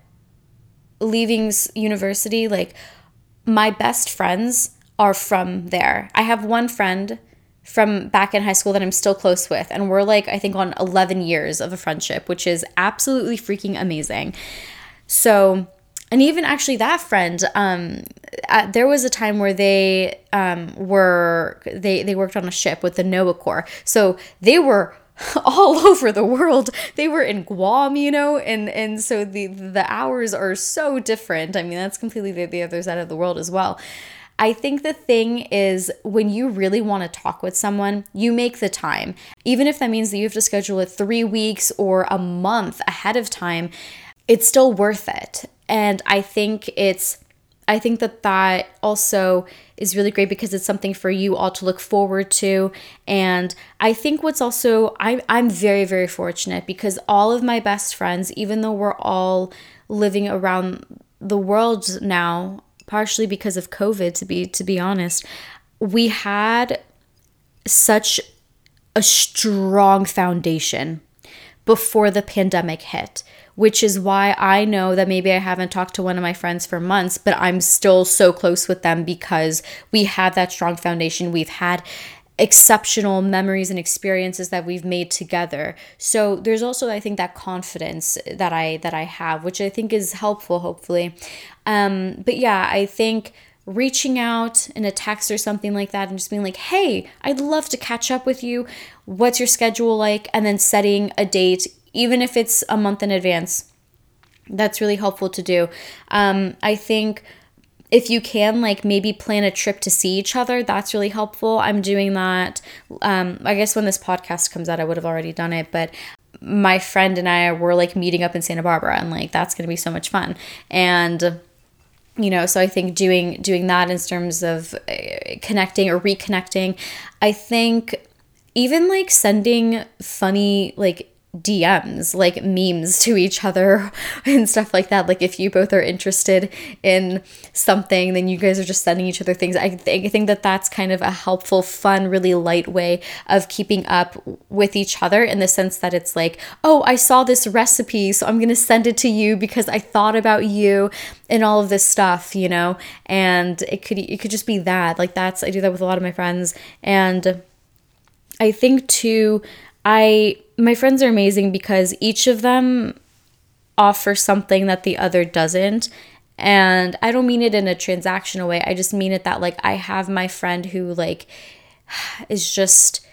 leaving university, like my best friends are from there. I have one friend from back in high school that I'm still close with, and we're like, I think, on 11 years of a friendship, which is absolutely freaking amazing. So, and even actually that friend, um, at, there was a time where they um, were they they worked on a ship with the NOAA Corps, so they were all over the world. They were in Guam, you know, and and so the the hours are so different. I mean, that's completely the, the other side of the world as well. I think the thing is when you really want to talk with someone, you make the time. Even if that means that you have to schedule it 3 weeks or a month ahead of time, it's still worth it. And I think it's I think that that also is really great because it's something for you all to look forward to. And I think what's also, I'm, I'm very, very fortunate because all of my best friends, even though we're all living around the world now, partially because of COVID, to be, to be honest, we had such a strong foundation before the pandemic hit which is why I know that maybe I haven't talked to one of my friends for months, but I'm still so close with them because we have that strong foundation. We've had exceptional memories and experiences that we've made together. So there's also I think that confidence that I that I have, which I think is helpful hopefully. Um but yeah, I think reaching out in a text or something like that and just being like, "Hey, I'd love to catch up with you. What's your schedule like?" and then setting a date even if it's a month in advance. That's really helpful to do. Um, I think if you can, like maybe plan a trip to see each other, that's really helpful. I'm doing that. Um, I guess when this podcast comes out, I would have already done it, but my friend and I were like meeting up in Santa Barbara, and like that's gonna be so much fun. And you know so i think doing doing that in terms of uh, connecting or reconnecting i think even like sending funny like DMs, like memes to each other and stuff like that. Like if you both are interested in something, then you guys are just sending each other things. I, th- I think that that's kind of a helpful, fun, really light way of keeping up with each other in the sense that it's like, oh, I saw this recipe, so I'm going to send it to you because I thought about you and all of this stuff, you know? And it could it could just be that. Like that's I do that with a lot of my friends and I think too I my friends are amazing because each of them offer something that the other doesn't. And I don't mean it in a transactional way. I just mean it that like I have my friend who like is just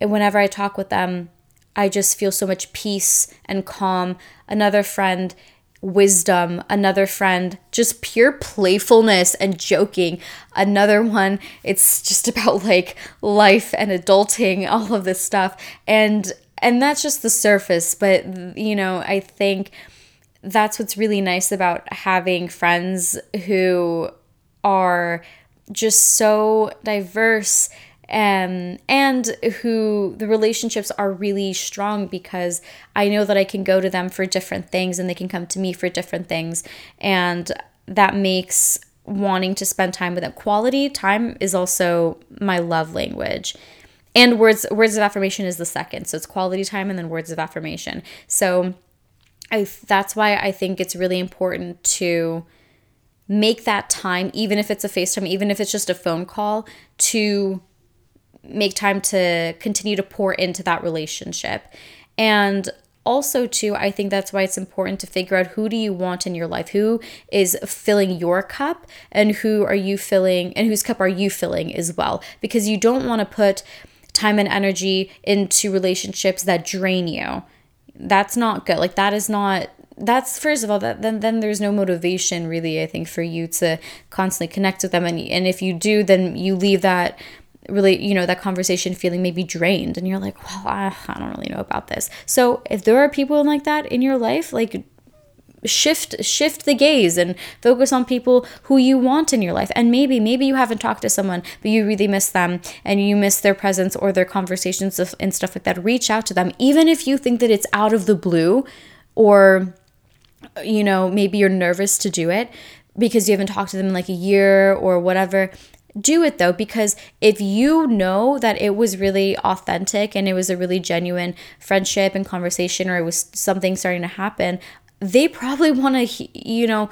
whenever I talk with them, I just feel so much peace and calm. Another friend wisdom, another friend, just pure playfulness and joking. Another one, it's just about like life and adulting, all of this stuff. And and that's just the surface, but you know, I think that's what's really nice about having friends who are just so diverse um, and who the relationships are really strong because I know that I can go to them for different things and they can come to me for different things. And that makes wanting to spend time with them. Quality time is also my love language. And words words of affirmation is the second. So it's quality time and then words of affirmation. So I that's why I think it's really important to make that time even if it's a FaceTime, even if it's just a phone call to make time to continue to pour into that relationship. And also too i think that's why it's important to figure out who do you want in your life who is filling your cup and who are you filling and whose cup are you filling as well because you don't want to put time and energy into relationships that drain you. That's not good. Like that is not that's first of all that then then there's no motivation really I think for you to constantly connect with them and and if you do then you leave that really you know that conversation feeling maybe drained and you're like well I, I don't really know about this so if there are people like that in your life like shift shift the gaze and focus on people who you want in your life. And maybe maybe you haven't talked to someone but you really miss them and you miss their presence or their conversations and stuff like that. Reach out to them. Even if you think that it's out of the blue or you know maybe you're nervous to do it because you haven't talked to them in like a year or whatever do it though because if you know that it was really authentic and it was a really genuine friendship and conversation or it was something starting to happen they probably want to you know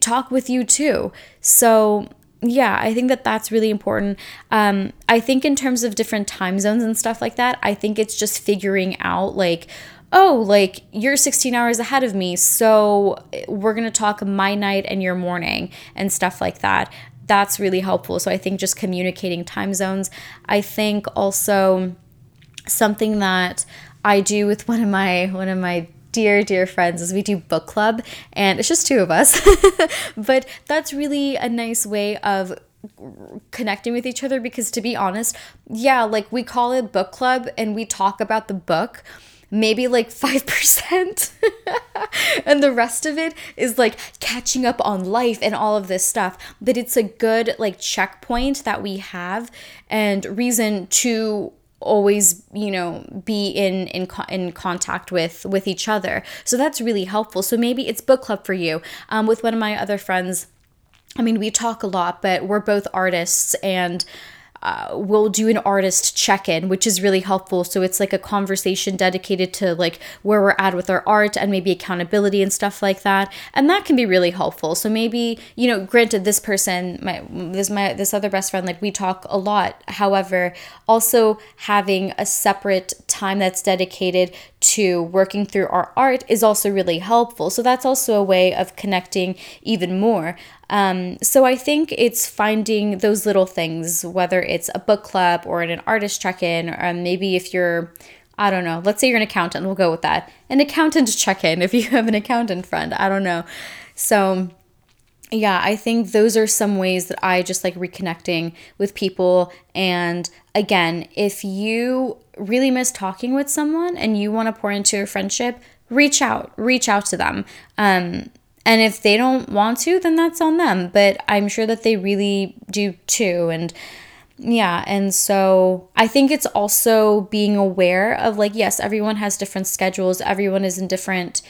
talk with you too. So yeah i think that that's really important. Um, i think in terms of different time zones and stuff like that i think it's just figuring out like oh like you're 16 hours ahead of me so we're going to talk my night and your morning and stuff like that. That's really helpful. So i think just communicating time zones. I think also something that i do with one of my one of my dear, dear friends is we do book club, and it's just two of us. but that's really a nice way of connecting with each other because, to be honest, yeah, like we call it book club and we talk about the book maybe like 5%. and the rest of it is like catching up on life and all of this stuff. But it's a good like checkpoint that we have and reason to always you know be in in in contact with with each other. So that's really helpful. So maybe it's book club for you um, with one of my other friends. I mean we talk a lot but we're both artists and uh, we'll do an artist check-in which is really helpful. So it's like a conversation dedicated to like where we're at with our art and maybe accountability and stuff like that. And that can be really helpful. So maybe you know granted this person my this my this other best friend like we talk a lot. However also having a separate time that's dedicated to working through our art is also really helpful so that's also a way of connecting even more um, so I think it's finding those little things, whether it's a book club or an artist check in, or maybe if you're, I don't know, let's say you're an accountant, we'll go with that. An accountant check in if you have an accountant friend, I don't know. So, yeah, I think those are some ways that I just like reconnecting with people. And again, if you really miss talking with someone and you want to pour into a friendship, reach out, reach out to them. Um, and if they don't want to, then that's on them. But I'm sure that they really do too. And yeah, and so I think it's also being aware of like, yes, everyone has different schedules, everyone is in different,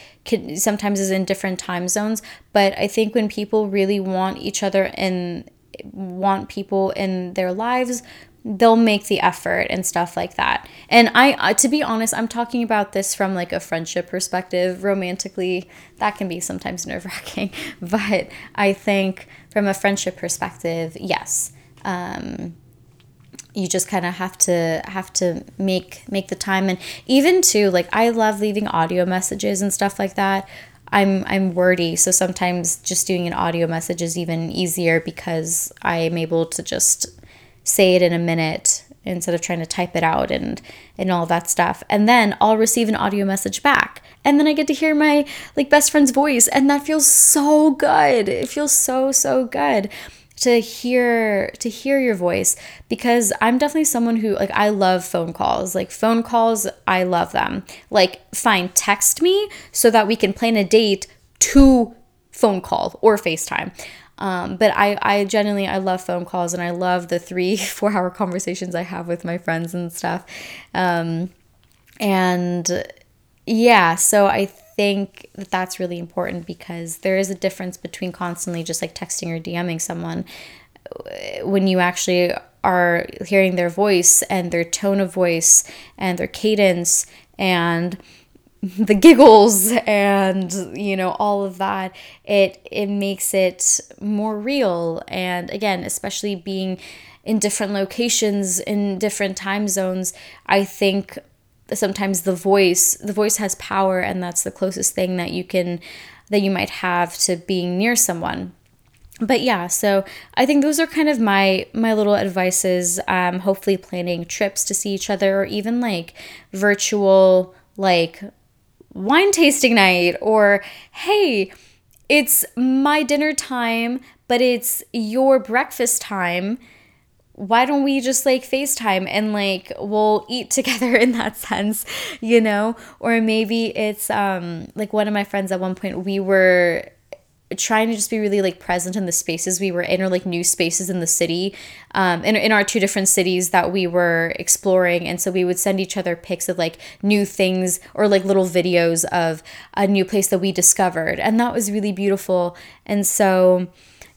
sometimes is in different time zones. But I think when people really want each other and want people in their lives they'll make the effort and stuff like that. And I uh, to be honest, I'm talking about this from like a friendship perspective. Romantically, that can be sometimes nerve-wracking, but I think from a friendship perspective, yes. Um, you just kind of have to have to make make the time. And even too like I love leaving audio messages and stuff like that. I'm I'm wordy, so sometimes just doing an audio message is even easier because I am able to just say it in a minute instead of trying to type it out and and all that stuff. And then i'll receive an audio message back and then i get to hear my like best friend's voice and that feels so good. It feels so so good to hear to hear your voice because i'm definitely someone who like i love phone calls. Like phone calls i love them. Like fine text me so that we can plan a date to phone call or facetime. Um, but I, I genuinely, I love phone calls and I love the three, four hour conversations I have with my friends and stuff. Um, and yeah, so I think that that's really important because there is a difference between constantly just like texting or DMing someone uh, when you actually are hearing their voice and their tone of voice and their cadence and the giggles and you know all of that it it makes it more real. And again especially being in different locations in different time zones i think sometimes the voice the voice has power and that's the closest thing that you can that you might have to being near someone. But yeah so i think those are kind of my my little advices. Um hopefully planning trips to see each other or even like virtual like wine tasting night or hey it's my dinner time but it's your breakfast time why don't we just like FaceTime and like we'll eat together in that sense, you know? Or maybe it's um like one of my friends at one point we were trying to just be really like present in the spaces we were in or like new spaces in the city um in, in our two different cities that we were exploring. And so we would send each other pics of like new things or like little videos of a new place that we discovered. And that was really beautiful. And so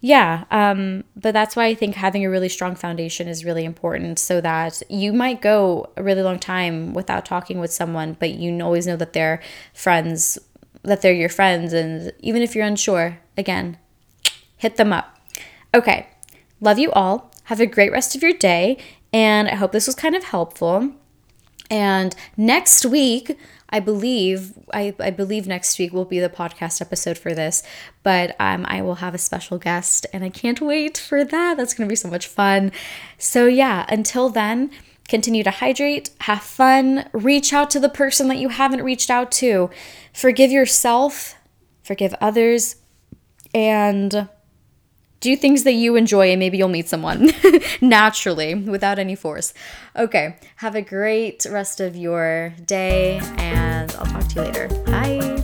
yeah um but that's why i think having a really strong foundation is really important so that you might go a really long time without talking with someone but you always know that they're friends that they're your friends. And even if you're unsure, again, hit them up. Okay. Love you all. Have a great rest of your day. And I hope this was kind of helpful. And next week, I believe I, I believe next week will be the podcast episode for this, but um, I will have a special guest, and I can't wait for that. That's gonna be so much fun. So yeah, until then, Continue to hydrate, have fun, reach out to the person that you haven't reached out to. Forgive yourself, forgive others, and do things that you enjoy and maybe you'll meet someone naturally without any force. Okay, have a great rest of your day and I'll talk to you later.